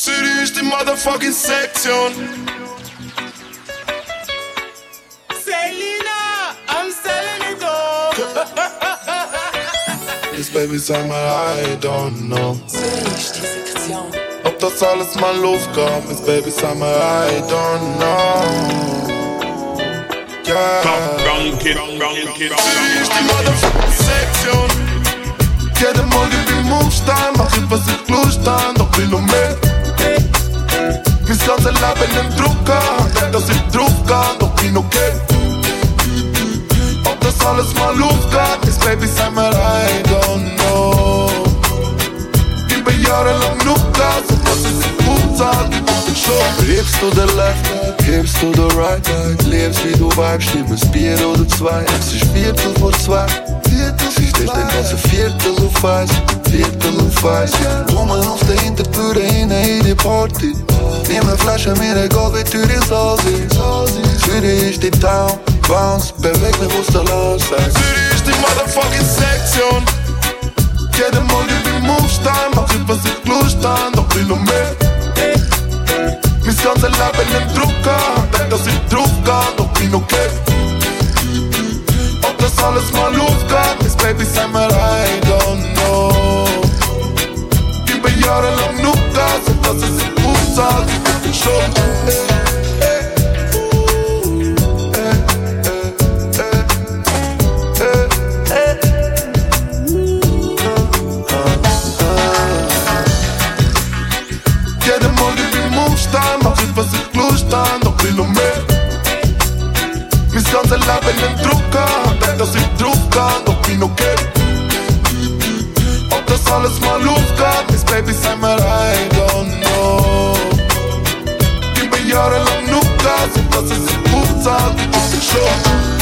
City ist die motherfucking Sektion. Selena, I'm selling it all. Jetzt Baby, sag mal, I don't know. City ist die Ob das alles mal aufgab, ist Baby, sag mal, I don't know. Yeah. Brown kid, brown kid, City ist die motherfucking Sektion. Jede Morgen beim Aufstehen, mach ich was ich Lust an, doch will noch mehr. Mein ganzes Leben im Druck an, denk, dass ich drauf kann, doch bin okay. Ob das alles ist Baby, sag mir, die schon. Lebst du der Left, hebst du der Right, lebst wie du vibest, nimm ein Bier oder zwei, es ist Viertel vor zwei. Viertel, ich steh den ganzen Viertel auf Eis, Viertel auf Eis. Woman auf der Hintertür hin in die Party. Nimm eine Flasche, mir egal wie teuer es aussieht. Zürich ist die Town, bounce, beweg mich aus der Laus. Zürich ist die motherfucking Sektion. Jeden Morgen beim Aufstehen, mach ich was ich Lust an, doch will noch mehr. Mein ganzes Leben im Druck an, denk, dass ich drauf kann, doch bin okay. Ob das alles mal aufgeht, Baby, sag mir, I don't know. Ich bin jahrelang genug Gas, und das ist Mein ganzes Leben im Druck an, denk, dass ich drauf kann, doch bin okay. Ob das alles mal aufgeht, ist Baby, sag mir, I don't know. Ich bin jahrelang genug Gas, und das ist in Punktzahl, die kommt schon.